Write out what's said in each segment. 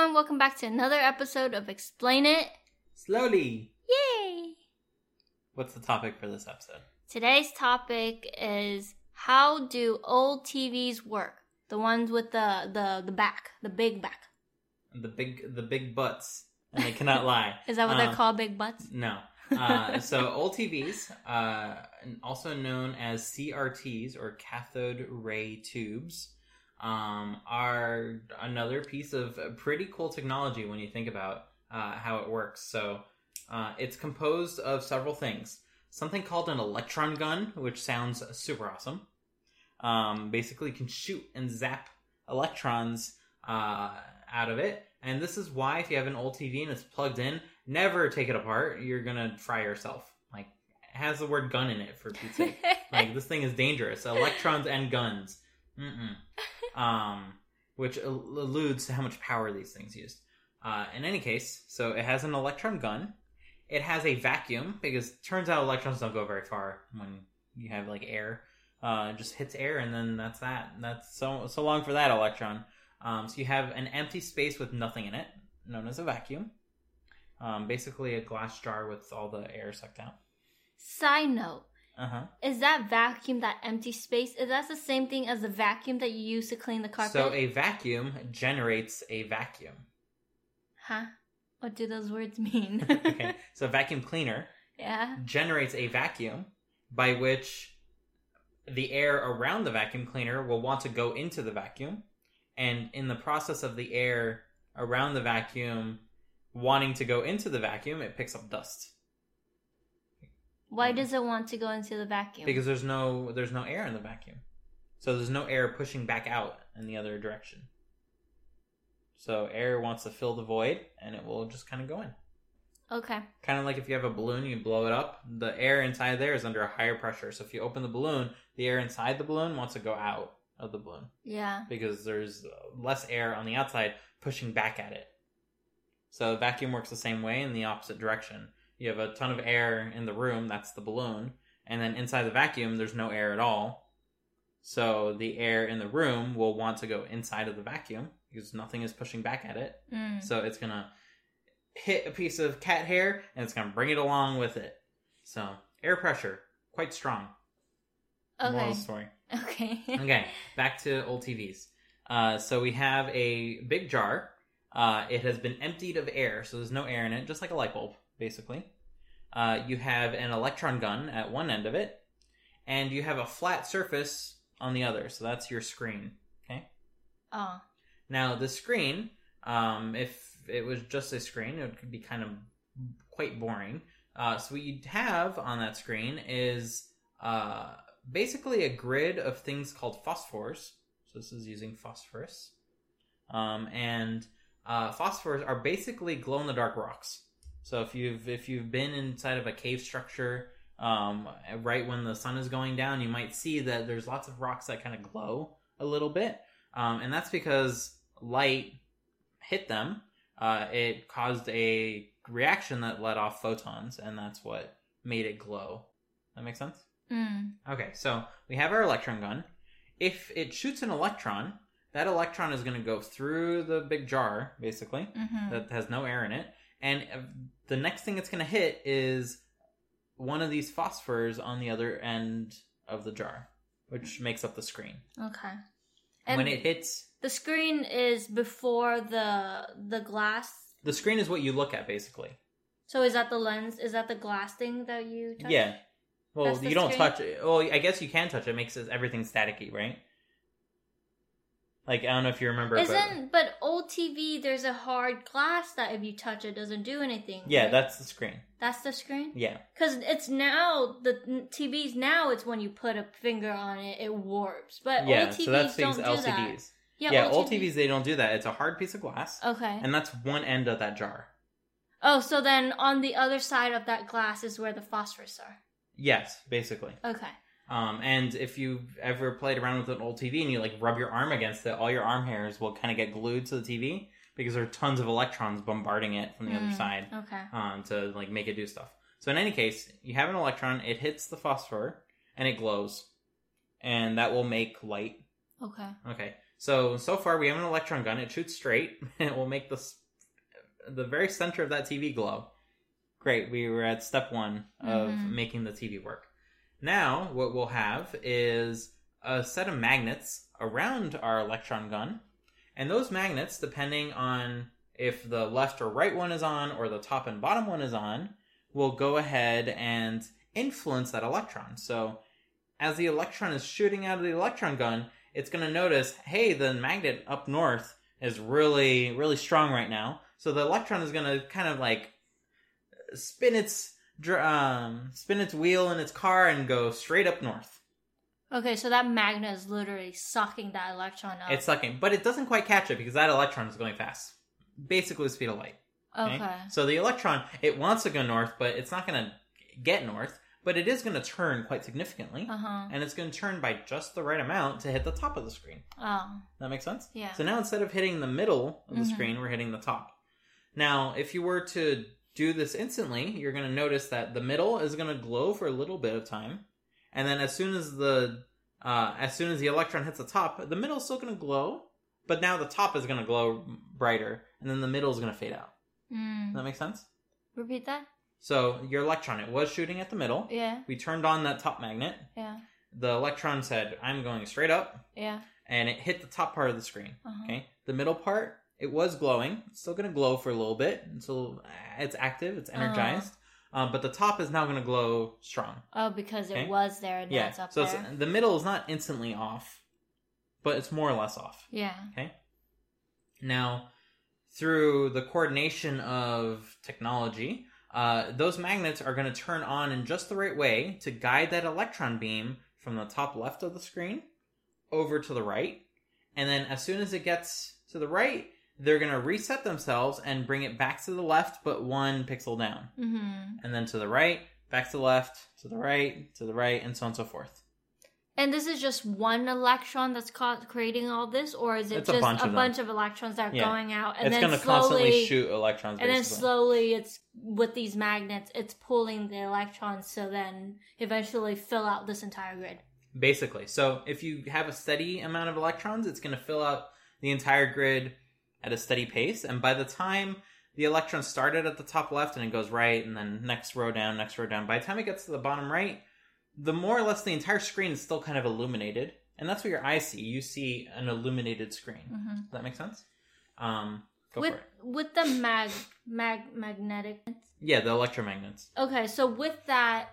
everyone, welcome back to another episode of Explain It. Slowly. Yay! What's the topic for this episode? Today's topic is how do old TVs work? The ones with the the the back, the big back. The big the big butts, and they cannot lie. Is that what they're called, big butts? No. Uh, so old TVs, uh, also known as CRTs or cathode ray tubes, um, are another piece of pretty cool technology when you think about uh, how it works. So uh, it's composed of several things. Something called an electron gun, which sounds super awesome. Um, basically, can shoot and zap electrons uh, out of it. And this is why, if you have an old TV and it's plugged in, never take it apart. You're gonna fry yourself. Like, it has the word gun in it for sake. like, this thing is dangerous. Electrons and guns. Mm-mm. Um, which alludes to how much power these things used. Uh, in any case, so it has an electron gun. It has a vacuum because turns out electrons don't go very far when you have like air. Uh, just hits air and then that's that. That's so so long for that electron. Um, so you have an empty space with nothing in it, known as a vacuum. Um, basically, a glass jar with all the air sucked out. Side note: Uh huh. Is that vacuum that empty space? Is that the same thing as the vacuum that you use to clean the carpet? So a vacuum generates a vacuum. huh? What do those words mean? okay. So vacuum cleaner yeah. generates a vacuum by which the air around the vacuum cleaner will want to go into the vacuum. And in the process of the air around the vacuum wanting to go into the vacuum, it picks up dust. Why does it want to go into the vacuum? Because there's no there's no air in the vacuum. So there's no air pushing back out in the other direction. So air wants to fill the void and it will just kind of go in. okay. Kind of like if you have a balloon, you blow it up, the air inside there is under a higher pressure. So if you open the balloon, the air inside the balloon wants to go out of the balloon Yeah. because there's less air on the outside pushing back at it. So vacuum works the same way in the opposite direction. You have a ton of air in the room, that's the balloon, and then inside the vacuum there's no air at all. So the air in the room will want to go inside of the vacuum because nothing is pushing back at it. Mm. So it's gonna hit a piece of cat hair and it's gonna bring it along with it. So air pressure, quite strong. Moral Okay. the story. Okay. Okay, back to old TVs. Uh, so we have a big jar. Uh, it has been emptied of air, so there's no air in it, just like a light bulb, basically. Uh, you have an electron gun at one end of it, and you have a flat surface on the other. So that's your screen. Okay. oh. Now the screen, um, if it was just a screen, it would be kind of quite boring. Uh, so what you'd have on that screen is uh, basically a grid of things called phosphors. So this is using phosphorus, um, and uh, phosphors are basically glow in the dark rocks. So if you've if you've been inside of a cave structure, um, right when the sun is going down, you might see that there's lots of rocks that kind of glow a little bit, um, and that's because light hit them. Uh, it caused a reaction that let off photons, and that's what made it glow. That makes sense. Mm. Okay, so we have our electron gun. If it shoots an electron, that electron is going to go through the big jar, basically, hmm that has no air in it. And the next thing it's going to hit is one of these phosphors on the other end of the jar, which makes up the screen. Okay. And when it hits, the screen is before the the glass. the screen is what you look at, basically. So is that the lens? Is that the glass thing that you touch? Yeah. Well, That's you don't screen? touch it. Well, I guess you can touch it. It makes everything staticky, right? Like I don't know if you remember. but- Isn't but old TV? There's a hard glass that if you touch it doesn't do anything. yeah, right? that's the screen. that's the screen. Yeah. Because it's now the TVs now. It's when you put a finger on it, it warps. But yeah, old TVs so that's don't do LCDs. that. Yeah, old TVs they don't do that. It's a hard piece of glass, Okay. and that's one end of that jar. oh, so then on the other side of that glass is where the phosphors are. Yes, basically. Okay. Um, and if you've ever played around with an old TV and you like rub your arm against it, all your arm hairs will kind of get glued to the TV because there are tons of electrons bombarding it from the other Mm, side Okay. um, to like make it do stuff. So in any case, you have an electron, it hits the phosphor and it glows, and that will make light. Okay. Okay. So so far we have an electron gun. It shoots straight, and it will make the the very center of that TV glow. Great, we were at step one of Mhm. making the TV work. Now what we'll have is a set of magnets around our electron gun, and those magnets, depending on if the left or right one is on or the top and bottom one is on, will go ahead and influence that electron. So as the electron is shooting out of the electron gun, it's going to notice, hey, the magnet up north is really, really strong right now. So the electron is going to kind of like spin its um, spin its wheel in its car and go straight up north. Okay, so that magnet is literally sucking that electron up. It's sucking, but it doesn't quite catch it because that electron is going fast, basically the speed of light. okay. So the electron, it wants to go north, but it's not going to get north, but it is going to turn quite significantly. Uh huh. And it's going to turn by just the right amount to hit the top of the screen. Oh, That makes sense? Yeah. So now instead of hitting the middle of the Mhm. screen, we're hitting the top. Now, if you were to do this instantly, you're going to notice that the middle is going to glow for a little bit of time. And then as soon as the uh, as soon as the electron hits the top, the middle is still going to glow, but now the top is going to glow brighter, and then the middle is going to fade out. mm. Does that make sense? repeat that. So your electron, it was shooting at the middle. Yeah, We turned on that top magnet. yeah, The electron said, "I'm going straight up," yeah. and it hit the top part of the screen. Uh-huh. Okay, the middle part it was glowing. It's still to glow for a little bit until it's active, it's Uh-huh. energized. Um, but the top is now to glow strong. Oh, because Okay. it was there and yeah, it's up so there. It's, the middle is not instantly off, but it's more or less off. Yeah. Okay. Now, through the coordination of technology, uh, those magnets are going to turn on in just the right way to guide that electron beam from the top left of the screen over to the right. And then as soon as it gets to the right, they're going to reset themselves and bring it back to the left, but one pixel down. Mm-hmm. And then to the right, back to the left, to the right, to the right, and so on and so forth. And this is just one electron that's creating all this, or is it It's a just bunch a of bunch of electrons that are Yeah. going out and it's then going to slowly constantly shoot electrons. and then slowly it's with these magnets it's pulling the electrons so then eventually fill out this entire grid Basically. So if you have a steady amount of electrons, it's going to fill out the entire grid at a steady pace. And by the time the electron started at the top left and it goes right, and then next row down, next row down, by the time it gets to the bottom right, the more or less the entire screen is still kind of illuminated. And that's what your eyes see. You see an illuminated screen. Mhm. Does that make sense? Um, go with for it. with the mag mag magnetic Yeah, the electromagnets. okay so with that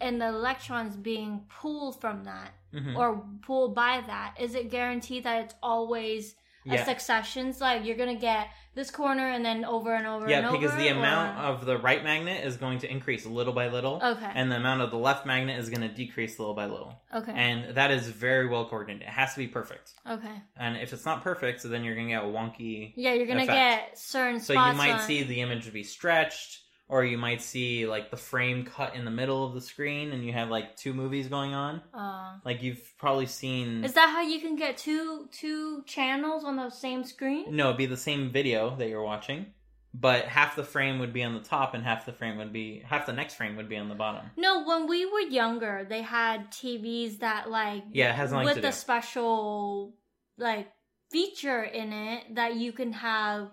and the electrons being pulled from that Mhm. or pulled by that is it guaranteed that it's always Yeah. succession so like you're gonna get this corner and then over and over Yeah, and over. Yeah, because over, the amount or- of the right magnet is going to increase little by little. okay And the amount of the left magnet is going to decrease little by little. okay And that is very well coordinated. It has to be perfect. okay And if it's not perfect, so then you're going to get a wonky. yeah you're gonna effect. get certain So you might on- see the image be stretched, or you might see like the frame cut in the middle of the screen, and you have like two movies going on. uh, Like you've probably seen. Is that how you can get two two channels on the same screen? No, it'd be the same video that you're watching, but half the frame would be on the top, and half the frame would be half the next frame would be on the bottom. No, when we were younger, they had TVs that like Yeah, it has with the do. special like feature in it that you can have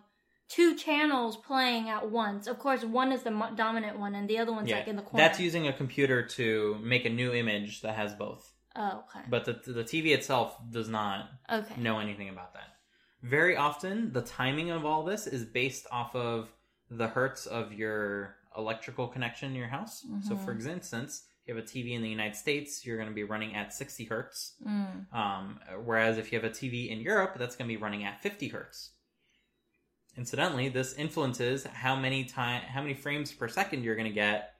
two channels playing at once. Of course, one is the dominant one, and the other one's Yeah, like in the corner. that's using a computer to make a new image that has both. oh, okay. But the the TV itself does not okay. know anything about that. Very often, the timing of all this is based off of the hertz of your electrical connection in your house. So, Mhm. for instance, if you have a TV in the United States, you're going to be running at 60 hertz. Mm. Um, whereas if you have a TV in Europe, that's going to be running at 50 hertz. Incidentally, this influences how many time, how many frames per second you're going to get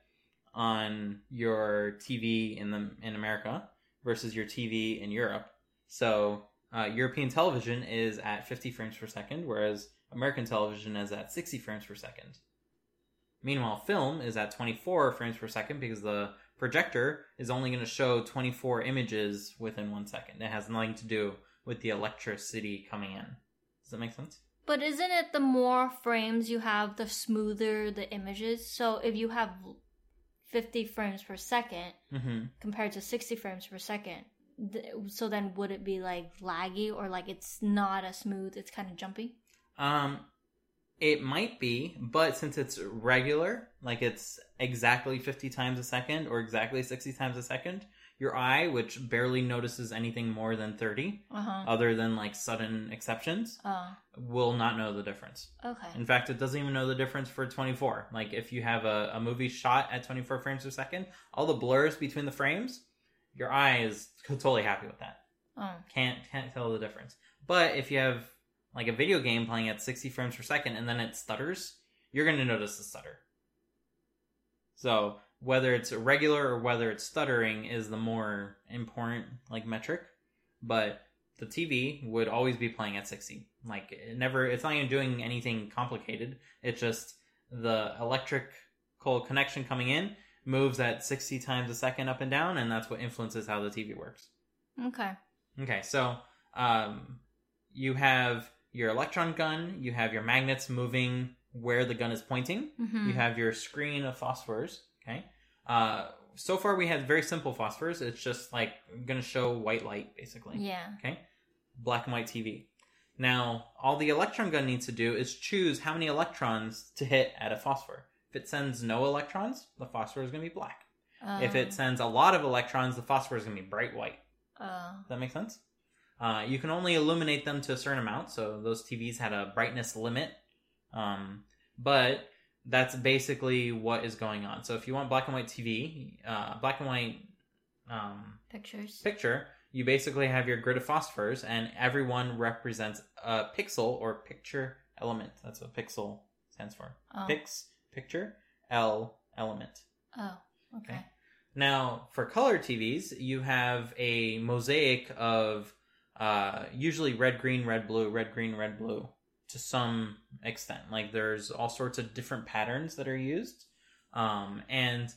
on your TV in the in America versus your TV in Europe. So uh, European television is at 50 frames per second, whereas American television is at 60 frames per second. Meanwhile, film is at 24 frames per second because the projector is only going to show 24 images within one second. It has nothing to do with the electricity coming in. Does that make sense? But isn't it the more frames you have, the smoother the images? So if you have 50 frames per second Mm-hmm. compared to 60 frames per second, th- so then would it be like laggy or like it's not as smooth? It's kind of jumpy. Um, it might be, but since it's regular, like it's exactly 50 times a second or exactly 60 times a second, your eye, which barely notices anything more than 30, Uh huh. other than like sudden exceptions, Oh, will not know the difference. okay. In fact, it doesn't even know the difference for 24. Like if you have a, a movie shot at 24 frames per second, all the blurs between the frames, your eye is totally happy with that. Oh, Can't can't tell the difference. But if you have like a video game playing at 60 frames per second and then it stutters, you're going to notice the stutter. So whether it's regular or whether it's stuttering is the more important like metric. But the TV would always be playing at 60. Like it never, it's not even doing anything complicated. It's just the electrical connection coming in moves at 60 times a second up and down, and that's what influences how the TV works. okay. Okay, so um, you have your electron gun, you have your magnets moving where the gun is pointing, Mm-hmm. you have your screen of phosphors. Okay, uh, so far we have very simple phosphors. It's just like going to show white light basically. yeah. Okay, black and white TV. Now, all the electron gun needs to do is choose how many electrons to hit at a phosphor. If it sends no electrons, the phosphor is going to be black. if it sends a lot of electrons, the phosphor is going to be bright white. Oh. Does that make sense? Uh, you can only illuminate them to a certain amount, so those TVs had a brightness limit. Um, but that's basically what is going on. So if you want black and white TV, uh, black and white um, pictures. picture, you basically have your grid of phosphors, and everyone represents a pixel or picture element. That's what pixel stands for. Oh. Pix, picture, L, element. oh. Okay. Okay. Now, for color TVs, you have a mosaic of uh, usually red, green, red, blue, red, green, red, blue to some extent. Like there's all sorts of different patterns that are used. Um, and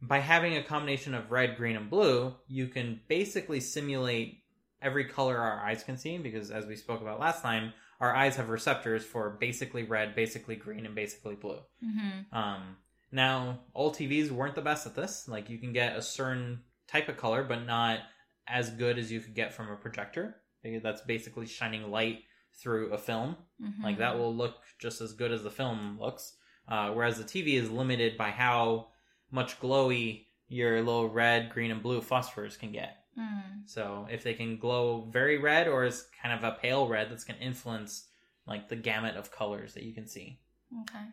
by having a combination of red, green, and blue, you can basically simulate every color our eyes can see because, as we spoke about last time, our eyes have receptors for basically red, basically green, and basically blue. Mm-hmm. Um, now, old TVs weren't the best at this. Like, you can get a certain type of color, but not as good as you could get from a projector. That's basically shining light through a film. Mm-hmm. Like, that will look just as good as the film looks. Uh, whereas the TV is limited by how much glowy your little red, green, and blue phosphors can get. Mm. So, if they can glow very red or is kind of a pale red, that's going to influence like the gamut of colors that you can see Okay.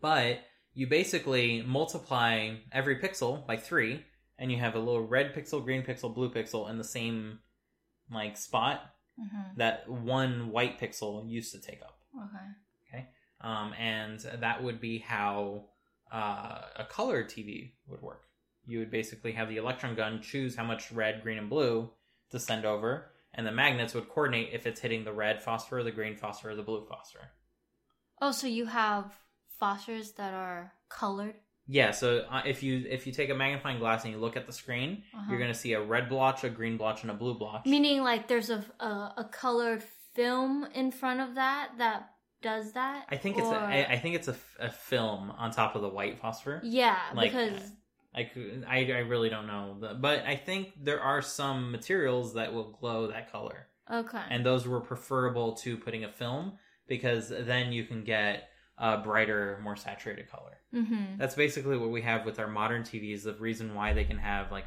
but you basically multiply every pixel by three and you have a little red pixel green pixel blue pixel in the same like spot Mm-hmm. that one white pixel used to take up Okay. um, and that would be how uh, a color tv would work you would basically have the electron gun choose how much red green and blue to send over and the magnets would coordinate if it's hitting the red phosphor the green phosphor or the blue phosphor Oh, so you have phosphors that are colored. Yeah, so uh, if you if you take a magnifying glass and you look at the screen, Uh-huh. you're gonna see a red blotch, a green blotch, and a blue blotch. Meaning, like, there's a, a a colored film in front of that that does that. I think it's a, Or- I, I think it's a, f- a film on top of the white phosphor. yeah, like- because I, I I really don't know, The- but I think there are some materials that will glow that color, okay. and those were preferable to putting a film because then you can get a brighter, more saturated color. Mm-hmm. That's basically what we have with our modern TVs. The reason why they can have like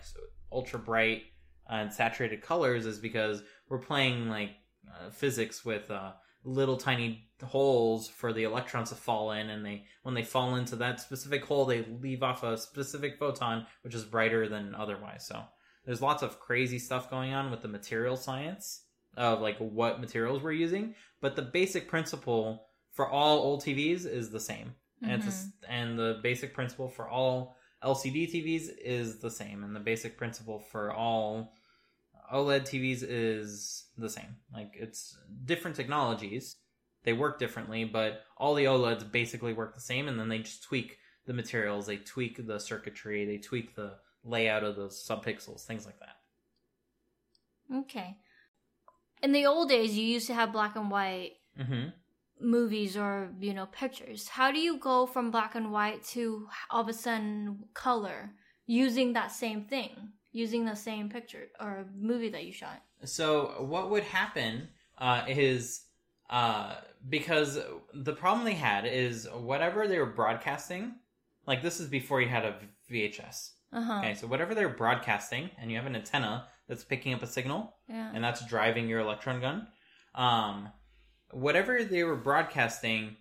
ultra bright and saturated colors is because we're playing like uh, physics with uh, little tiny holes for the electrons to fall in, and they when they fall into that specific hole, they leave off a specific photon, which is brighter than otherwise. So there's lots of crazy stuff going on with the material science of like what materials we're using, but the basic principle for all old TVs is the same and it's a s and the basic principle for all LCD TVs is the same, and the basic principle for all OLED TVs is the same. Like it's different technologies, they work differently, but all the OLEDs basically work the same, and then they just tweak the materials, they tweak the circuitry, they tweak the layout of the subpixels, things like that. Okay. In the old days, you used to have black and white hmm movies or you know pictures. How do you go from black and white to all of a sudden color using that same thing? using the same picture or movie that you shot? So what would happen uh, is uh, because the problem they had is whatever they were broadcasting, like this is before you had a VHS. Uh huh. Okay, so whatever they're broadcasting, and you have an antenna that's picking up a signal, Yeah. and that's driving your electron gun. Um, whatever they were broadcasting,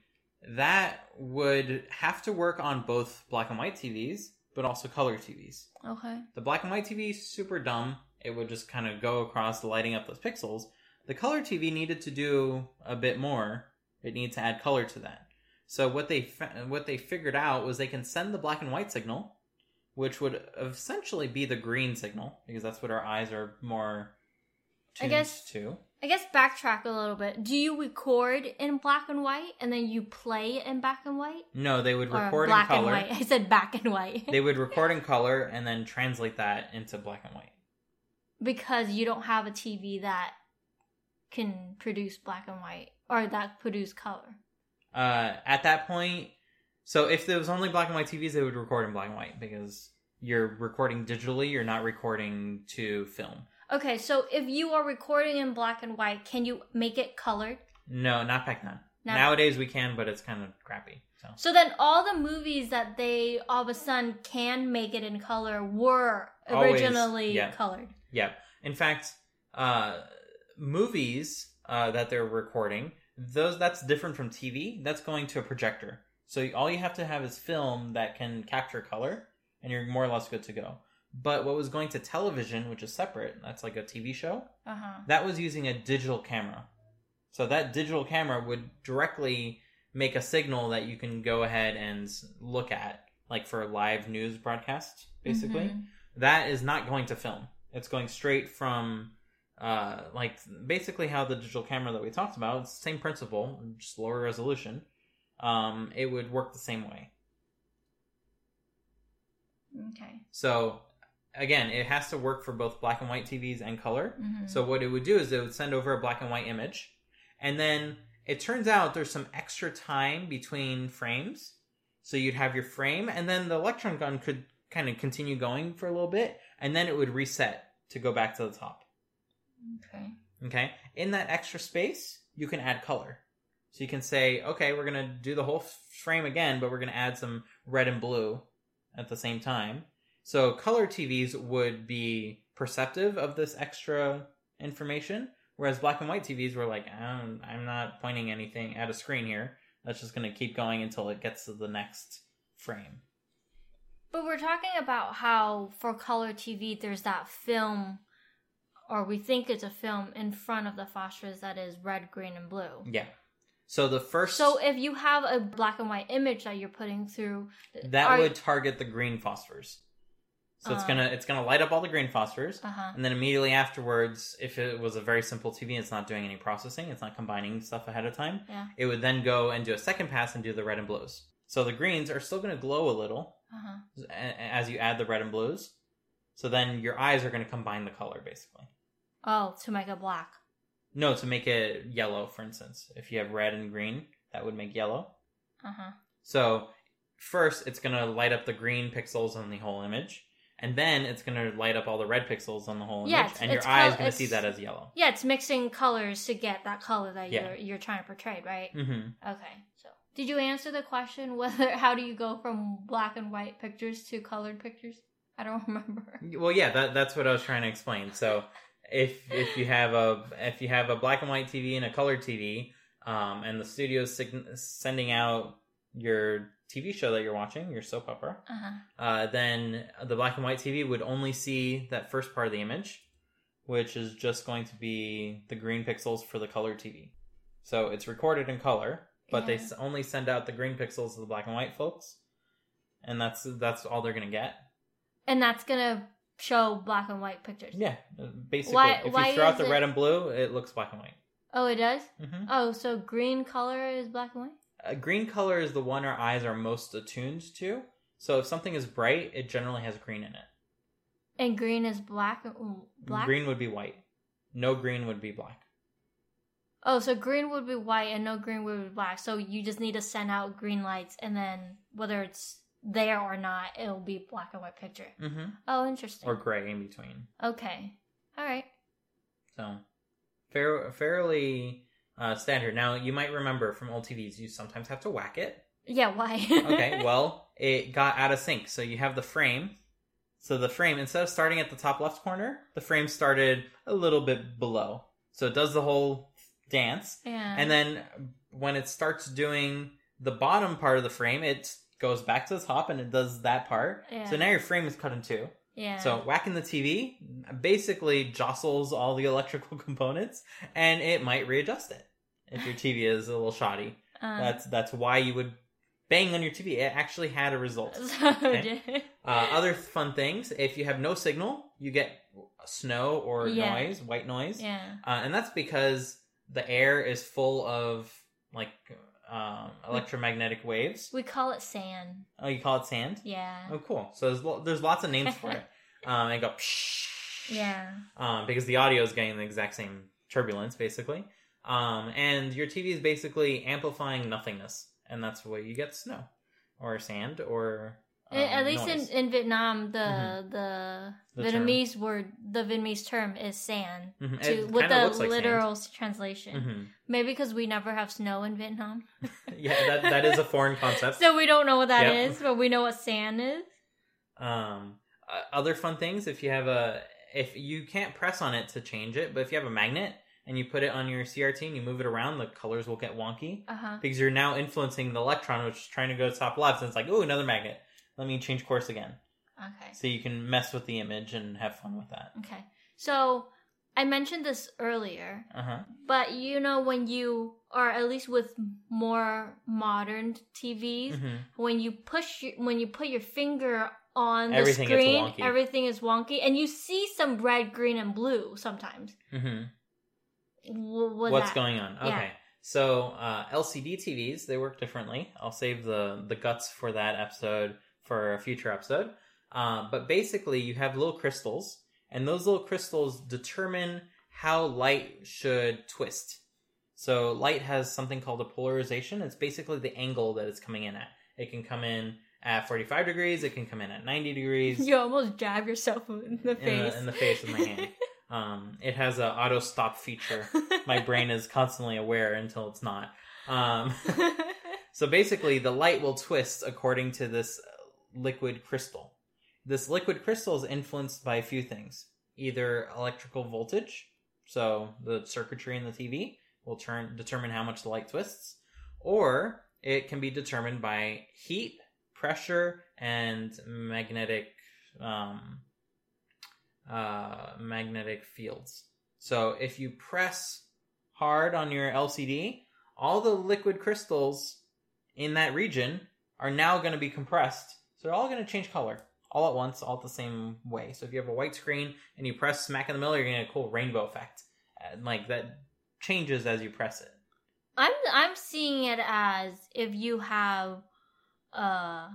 that would have to work on both black and white TVs, but also color TVs. Okay. The black and white TV is super dumb. It would just kind of go across lighting up those pixels. The color TV needed to do a bit more. It needed to add color to that. So what they what they figured out was they can send the black and white signal, which would essentially be the green signal because that's what our eyes are more I tuned guess- to. I guess backtrack a little bit. Do you record in black and white and then you play in black and white? No, they would Or record in black color. and white. I said black and white. They would record in color and then translate that into black and white. because you don't have a TV that can produce black and white or that produce color. uh, at that point, so if there was only black and white TVs, they would record in black and white because you're recording digitally. You're not recording to film. Okay, so if you are recording in black and white, can you make it colored? No, not back then. Not- Nowadays we can, but it's kind of crappy. So So then all the movies that they all of a sudden can make it in color were Always, originally yeah. colored. yeah. In fact, uh, movies uh, that they're recording, those that's different from TV. That's going to a projector. So all you have to have is film that can capture color, and you're more or less good to go. But what was going to television, which is separate, that's like a TV show. Uh-huh. that was using a digital camera. So that digital camera would directly make a signal that you can go ahead and look at, like for live news broadcast, basically. Mhm. That is not going to film. It's going straight from, uh, like basically how the digital camera that we talked about, it's the same principle, just lower resolution. Um, it would work the same way. Okay. So again, it has to work for both black and white TVs and color. Mhm. So what it would do is it would send over a black and white image, and then it turns out there's some extra time between frames. So you'd have your frame, and then the electron gun could kind of continue going for a little bit, and then it would reset to go back to the top. Okay. Okay, in that extra space, you can add color. So you can say, okay, we're gonna do the whole frame again, but we're gonna add some red and blue at the same time. So color TVs would be perceptive of this extra information, whereas black and white TVs were like, I'm, I'm not pointing anything at a screen here. That's just gonna keep going until it gets to the next frame. But we're talking about how for color TV there's that film or we think it's a film in front of the phosphors that is red, green, and blue. Yeah. So the first So if you have a black and white image that you're putting through, that would target the green phosphors. So it's Uh. gonna it's gonna light up all the green phosphors. uh-huh. And then immediately afterwards, if it was a very simple TV, and it's not doing any processing, it's not combining stuff ahead of time, Yeah. it would then go and do a second pass and do the red and blues. So the greens are still going to glow a little Uh-huh. as you add the red and blues. So then your eyes are going to combine the color basically. Oh, to make it black. No, to make it yellow, for instance. If you have red and green, that would make yellow. Uh-huh. So first, it's going to light up the green pixels on the whole image. And then it's going to light up all the red pixels on the whole Yeah, image. And your eye is going to see that as yellow. Yeah, it's mixing colors to get that color that Yeah. you're you're trying to portray, right? hmm Okay. So, did you answer the question whether how do you go from black and white pictures to colored pictures? I don't remember. Well, yeah, that, that's what I was trying to explain. So, if if you have a if you have a black and white TV and a color TV, um, and the studio's sig- sending out your TV show that you're watching, your soap opera, Uh-huh. uh, then the black and white TV would only see that first part of the image, which is just going to be the green pixels for the color TV. So it's recorded in color, but they Yeah. s- only send out the green pixels to the black and white folks, and that's that's all they're gonna get. And that's gonna show black and white pictures. Yeah, uh, basically, Why- if why you throw out the it- red and blue, it looks black and white. Oh, it does. hmm Oh, so green color is black and white. Uh, green color is the one our eyes are most attuned to. So if something is bright, it generally has green in it. And green is black. Black. Green would be white. No green would be black. Oh, so green would be white and no green would be black. So you just need to send out green lights, and then whether it's there or not, it'll be black and white picture. Mm-hmm. Oh, interesting. or gray in between. okay. All right. So, fair, fairly uh, standard. Now, you might remember from old TVs, you sometimes have to whack it. Yeah, why? Okay, well, it got out of sync. So you have the frame. So the frame, instead of starting at the top left corner, the frame started a little bit below. So it does the whole dance. yeah. And then when it starts doing the bottom part of the frame, it goes back to the top and it does that part. Yeah. So now your frame is cut in two. Yeah. So whacking the TV basically jostles all the electrical components and it might readjust it if your TV is a little shoddy. Um, That's that's why you would bang on your TV. It actually had a result. so Okay. Uh, other fun things: if you have no signal, you get snow or Yeah. noise, white noise, yeah. uh, and that's because the air is full of like um, electromagnetic waves. We call it sand. Oh, you call it sand? Yeah. Oh, cool. So there's lo- there's lots of names for it. Um, and go psh, Yeah. um, because the audio is getting the exact same turbulence, basically. Um, and your TV is basically amplifying nothingness, and that's where you get snow or sand or um, At least noise. in, in Vietnam, the Mhm. the, The Vietnamese word, the Vietnamese term is sand. Mhm. To, It with the like sand. literal translation. Mhm. Maybe because we never have snow in Vietnam. Yeah, that that is a foreign concept. So we don't know what that is, Yep. but we know what sand is. Um, uh, other fun things if you have a if you can't press on it to change it, but if you have a magnet and you put it on your CRT and you move it around, the colors will get wonky Uh huh. because you're now influencing the electron, which is trying to go to top left, and it's like, oh, another magnet. Let me change course again. Okay. So you can mess with the image and have fun with that. Okay. So I mentioned this earlier, Uh huh. but you know when you or at least with more modern TVs, hmm when you push your, when you put your finger on the Everything gets screen, wonky. everything is wonky, and you see some red, green, and blue sometimes. W- What's that? going on? Yeah. Okay. So uh, LCD TVs they work differently. I'll save the the guts for that episode for a future episode. Uh, but basically, you have little crystals, and those little crystals determine how light should twist. So light has something called a polarization. It's basically the angle that it's coming in at. It can come in at 45 degrees. It can come in at 90 degrees. You almost jab yourself in the in face. the, in the face with my hand. Um, it has an auto stop feature. My brain is constantly aware until it's not. Um, so basically, the light will twist according to this liquid crystal. This liquid crystal is influenced by a few things: either electrical voltage, so the circuitry in the TV will turn determine how much the light twists, or it can be determined by heat, pressure, and magnetic um, uh, magnetic fields. So if you press hard on your LCD, all the liquid crystals in that region are now going to be compressed. So they're all going to change color all at once, all the same way. So if you have a white screen and you press smack in the middle, you're going to get a cool rainbow effect. And like that changes as you press it. I'm I'm seeing it as if you have uh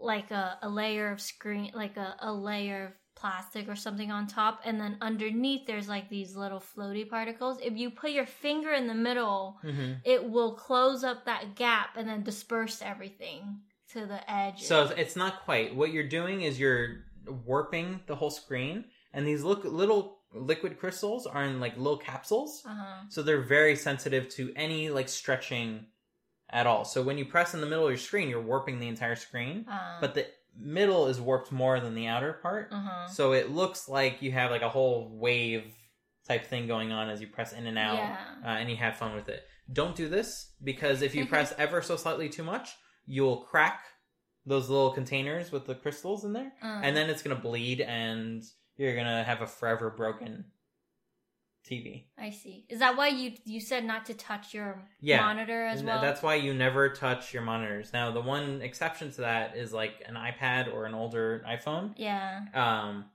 like a, a layer of screen like a, a layer of plastic or something on top and then underneath there's like these little floaty particles. If you put your finger in the middle, Mm-hmm. it will close up that gap and then disperse everything to the edge. So it's not quite. What you're doing is you're warping the whole screen, and these look little liquid crystals are in like little capsules. uh-huh. So they're very sensitive to any like stretching at all. So when you press in the middle of your screen, you're warping the entire screen, Uh, but the middle is warped more than the outer part. uh-huh. So it looks like you have like a whole wave type thing going on as you press in and out, Yeah. uh, and you have fun with it. Don't do this because if you press ever so slightly too much, you'll crack those little containers with the crystals in there, Uh, and then it's gonna bleed, and you're gonna have a forever broken TV. I see. Is that why you you said not to touch your Yeah. monitor as well? That's why you never touch your monitors. Now, the one exception to that is like an iPad or an older iPhone. yeah. Um,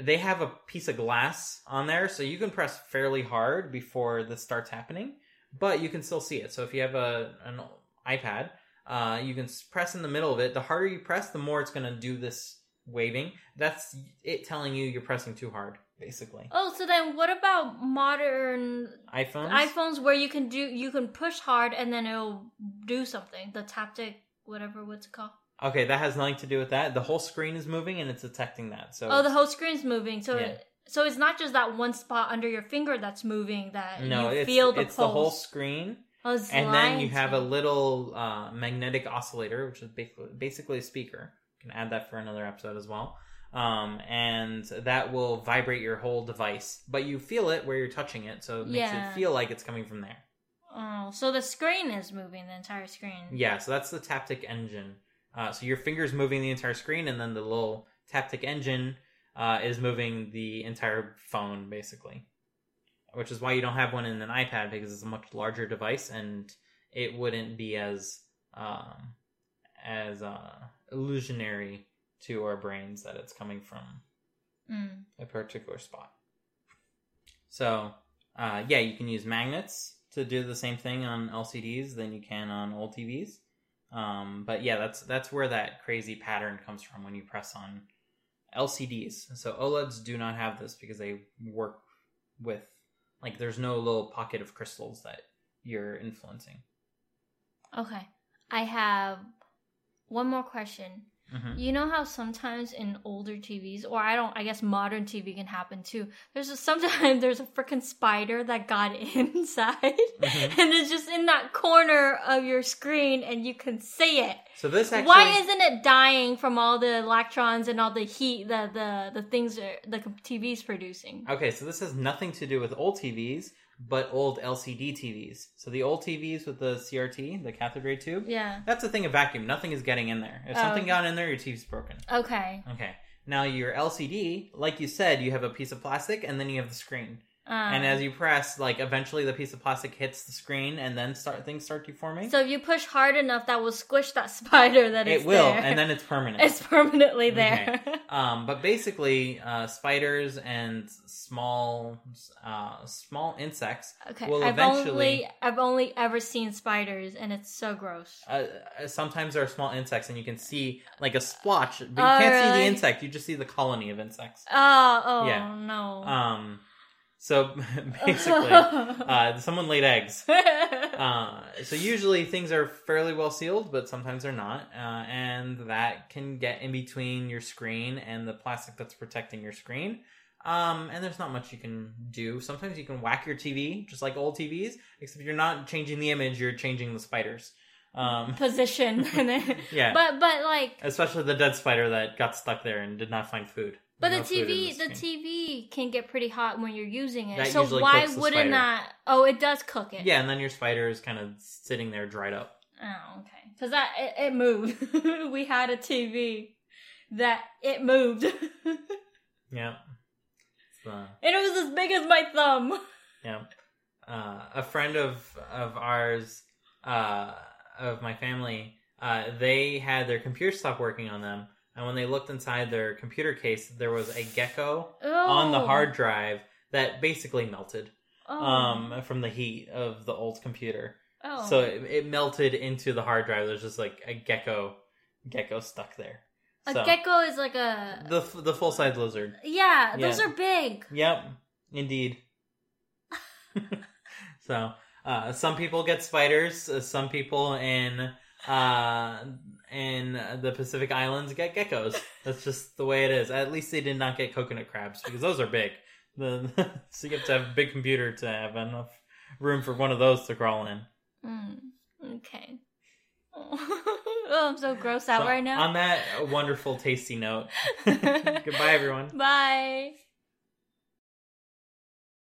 they have a piece of glass on there, so you can press fairly hard before this starts happening, but you can still see it. So if you have a an iPad, uh, you can press in the middle of it. The harder you press, the more it's going to do this waving. That's it telling you you're pressing too hard, basically. Oh, so then what about modern iPhones. iPhones where you can do you can push hard and then it'll do something? The taptic whatever what's it called? Okay, that has nothing to do with that. The whole screen is moving and it's detecting that. So Oh, the whole screen's moving. So Yeah. it, so it's not just that one spot under your finger that's moving. That no, you it's feel the it's the whole screen, Oh, and then you have a little uh, magnetic oscillator, which is basically basically a speaker. You can add that for another episode as well. Um, and that will vibrate your whole device, but you feel it where you're touching it, so it makes Yeah. it feel like it's coming from there. Oh, so the screen is moving, the entire screen. Yeah, so that's the Taptic engine. Uh, so your finger's moving the entire screen, and then the little Taptic engine uh, is moving the entire phone, basically. Which is why you don't have one in an iPad because it's a much larger device, and it wouldn't be as um, as uh, illusionary to our brains that it's coming from Mm. a particular spot. So, uh, yeah, you can use magnets to do the same thing on LCDs than you can on old TVs. Um, but yeah, that's that's where that crazy pattern comes from when you press on LCDs. So OLEDs do not have this because they work with like there's no little pocket of crystals that you're influencing. Okay. I have one more question. Mhm. You know how sometimes in older TVs, or I don't, I guess modern TV can happen too. There's a, sometimes there's a freaking spider that got inside, Mhm. and it's just in that corner of your screen, and you can see it. So this actually Why isn't it dying from all the electrons and all the heat that the the things are, the TV's producing? Okay, so this has nothing to do with old TVs, but old LCD TVs. So the old TVs with the CRT, the cathode ray tube, Yeah. that's a thing of vacuum. Nothing is getting in there. If Oh. something got in there, your TV's broken. Okay. Okay. Now your LCD, like you said, you have a piece of plastic and then you have the screen. Um, and as you press, like eventually the piece of plastic hits the screen and then start things start deforming. so if you push hard enough, that will squish that spider that it will, there. and then it's permanent. it's permanently there. Um, but basically, uh, spiders and small, uh, small insects Okay, will I've eventually. only I've only ever seen spiders, and it's so gross. Uh, uh, sometimes there are small insects, and you can see like a splotch, but you Oh, can't see the insect. You just see the colony of insects. Oh, oh Yeah. no! Um, so basically, uh, someone laid eggs. Uh, so usually things are fairly well sealed, but sometimes they're not, uh, and that can get in between your screen and the plastic that's protecting your screen. Um, and there's not much you can do. Sometimes you can whack your TV, just like old TVs, except you're not changing the image; you're changing the spiders. Um, Position, yeah, but but like, especially the dead spider that got stuck there and did not find food. But the TV the. TV can get pretty hot when you're using it. That so why wouldn't that? Oh, it does cook it. Yeah, and then your spider is kind of sitting there dried up. Oh, okay. Because that it, it moved. we had a TV that it moved, Yeah. So, it was as big as my thumb. Yeah. Uh, a friend of of ours, uh, of my family, uh, they had their computer stop working on them, and when they looked inside their computer case, there was a gecko on the Oh. hard drive that basically melted Oh. um, from the heat of the old computer. oh. So it, it melted into the hard drive. There's just like a gecko, gecko stuck there. a So, gecko is like a the the full size lizard. yeah. Those are big. Yep, indeed. so, uh, some people get spiders. Uh, some people in uh, in the Pacific Islands get geckos. That's just the way it is. At least they did not get coconut crabs because those are big. The, so you have to have a big computer to have enough room for one of those to crawl in. Mm, okay. Oh, I'm so grossed out So, right now. On that wonderful, tasty note, goodbye, everyone. Bye.